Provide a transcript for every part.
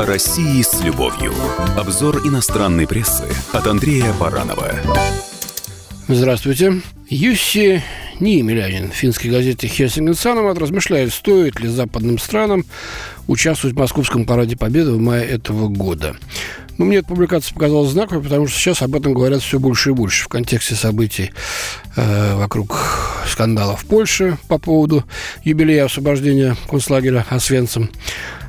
О России с любовью. Обзор иностранной прессы от Андрея Баранова. Здравствуйте. Юсси Ниемелянин, финской газете «Хельсинген Саномат» размышляет, стоит ли западным странам участвовать в Московском параде Победы в мае этого года. Ну, мне эта публикация показалась знаковой, потому что сейчас об этом говорят все больше и больше в контексте событий э, вокруг скандалов в Польше по поводу юбилея освобождения концлагеря Освенцим, э,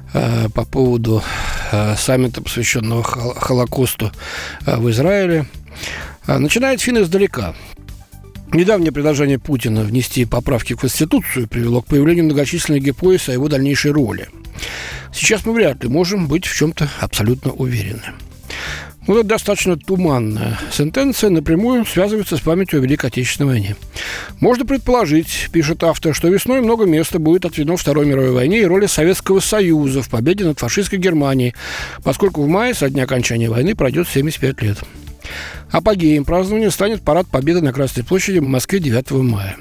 по поводу э, саммита, посвященного Холокосту э, в Израиле. Э, начинает фин издалека. Недавнее предложение Путина внести поправки в Конституцию привело к появлению многочисленных гипотез о его дальнейшей роли. Сейчас мы вряд ли можем быть в чем-то абсолютно уверены. Вот это достаточно туманная сентенция напрямую связывается с памятью о Великой Отечественной войне. Можно предположить, пишет автор, что весной много места будет отведено Второй мировой войне и роли Советского Союза в победе над фашистской Германией, поскольку в мае, со дня окончания войны, пройдет 75 лет. Апогеем празднования станет парад Победы на Красной площади в Москве 9 мая.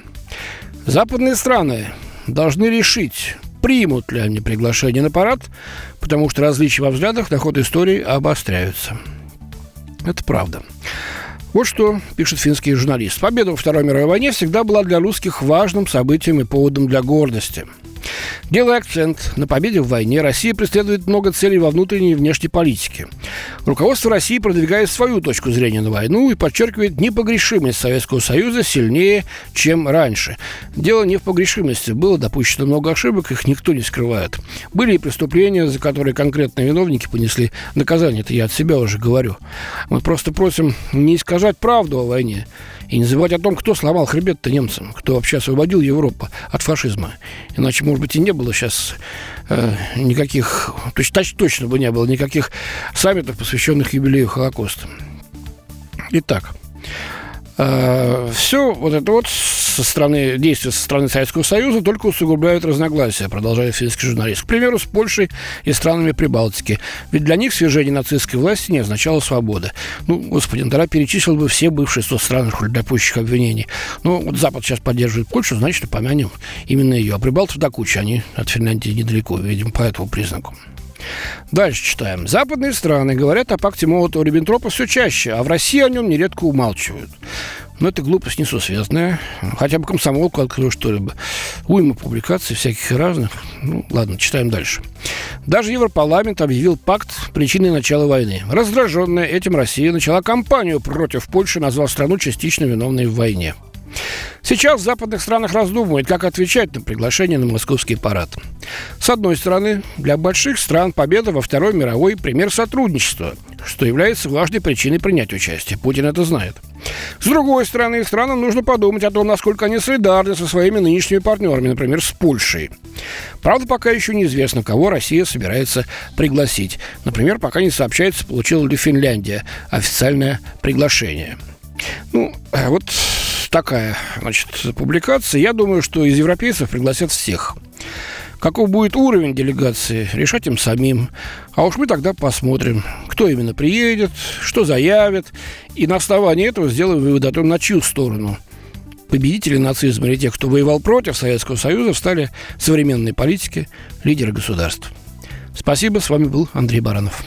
Западные страны должны решить, примут ли они приглашение на парад, потому что различия во взглядах на ход истории обостряются. Это правда. Вот что пишет финский журналист. Победа во Второй мировой войне всегда была для русских важным событием и поводом для гордости – Делая акцент на победе в войне, Россия преследует много целей во внутренней и внешней политике. Руководство России продвигает свою точку зрения на войну и подчеркивает непогрешимость Советского Союза сильнее, чем раньше. Дело не в погрешимости. Было допущено много ошибок, их никто не скрывает. Были и преступления, за которые конкретные виновники понесли наказание. Это я от себя уже говорю. Мы просто просим не искажать правду о войне и не забывать о том, кто сломал хребет-то немцам, кто вообще освободил Европу от фашизма. Иначе, может быть, и не было сейчас э, никаких, то есть точно бы не было никаких саммитов, посвященных юбилею Холокоста. Итак, э, все вот это вот со стороны, действия со стороны Советского Союза только усугубляют разногласия, продолжает финский журналист. К примеру, с Польшей и странами Прибалтики. Ведь для них свержение нацистской власти не означало свободы. Ну, господин, тогда перечислил бы все бывшие страны для пущих обвинений. Ну, вот Запад сейчас поддерживает Польшу, значит, помянем именно ее. А Прибалтов до кучи, они от Финляндии недалеко, видимо, по этому признаку. Дальше читаем. Западные страны говорят о пакте Молотова-Риббентропа все чаще, а в России о нем нередко умалчивают. Но это глупость несусветная. Хотя бы комсомолку открою что-либо. Уйма публикаций всяких разных. Ну, ладно, читаем дальше. Даже Европарламент объявил пакт причиной начала войны. Раздраженная этим Россия начала кампанию против Польши, назвав страну частично виновной в войне. Сейчас в западных странах раздумывают, как отвечать на приглашение на московский парад. С одной стороны, для больших стран победа во Второй мировой – пример сотрудничества, что является важной причиной принять участие. Путин это знает. С другой стороны, странам нужно подумать о том, насколько они солидарны со своими нынешними партнерами, например, с Польшей. Правда, пока еще неизвестно, кого Россия собирается пригласить. Например, пока не сообщается, получила ли Финляндия официальное приглашение. Ну, а вот такая, значит, публикация. Я думаю, что из европейцев пригласят всех. Каков будет уровень делегации, решать им самим. А уж мы тогда посмотрим, кто именно приедет, что заявит. И на основании этого сделаем вывод о том, на чью сторону победители нацизма или тех, кто воевал против Советского Союза, стали современные политики, лидеры государств. Спасибо, с вами был Андрей Баранов.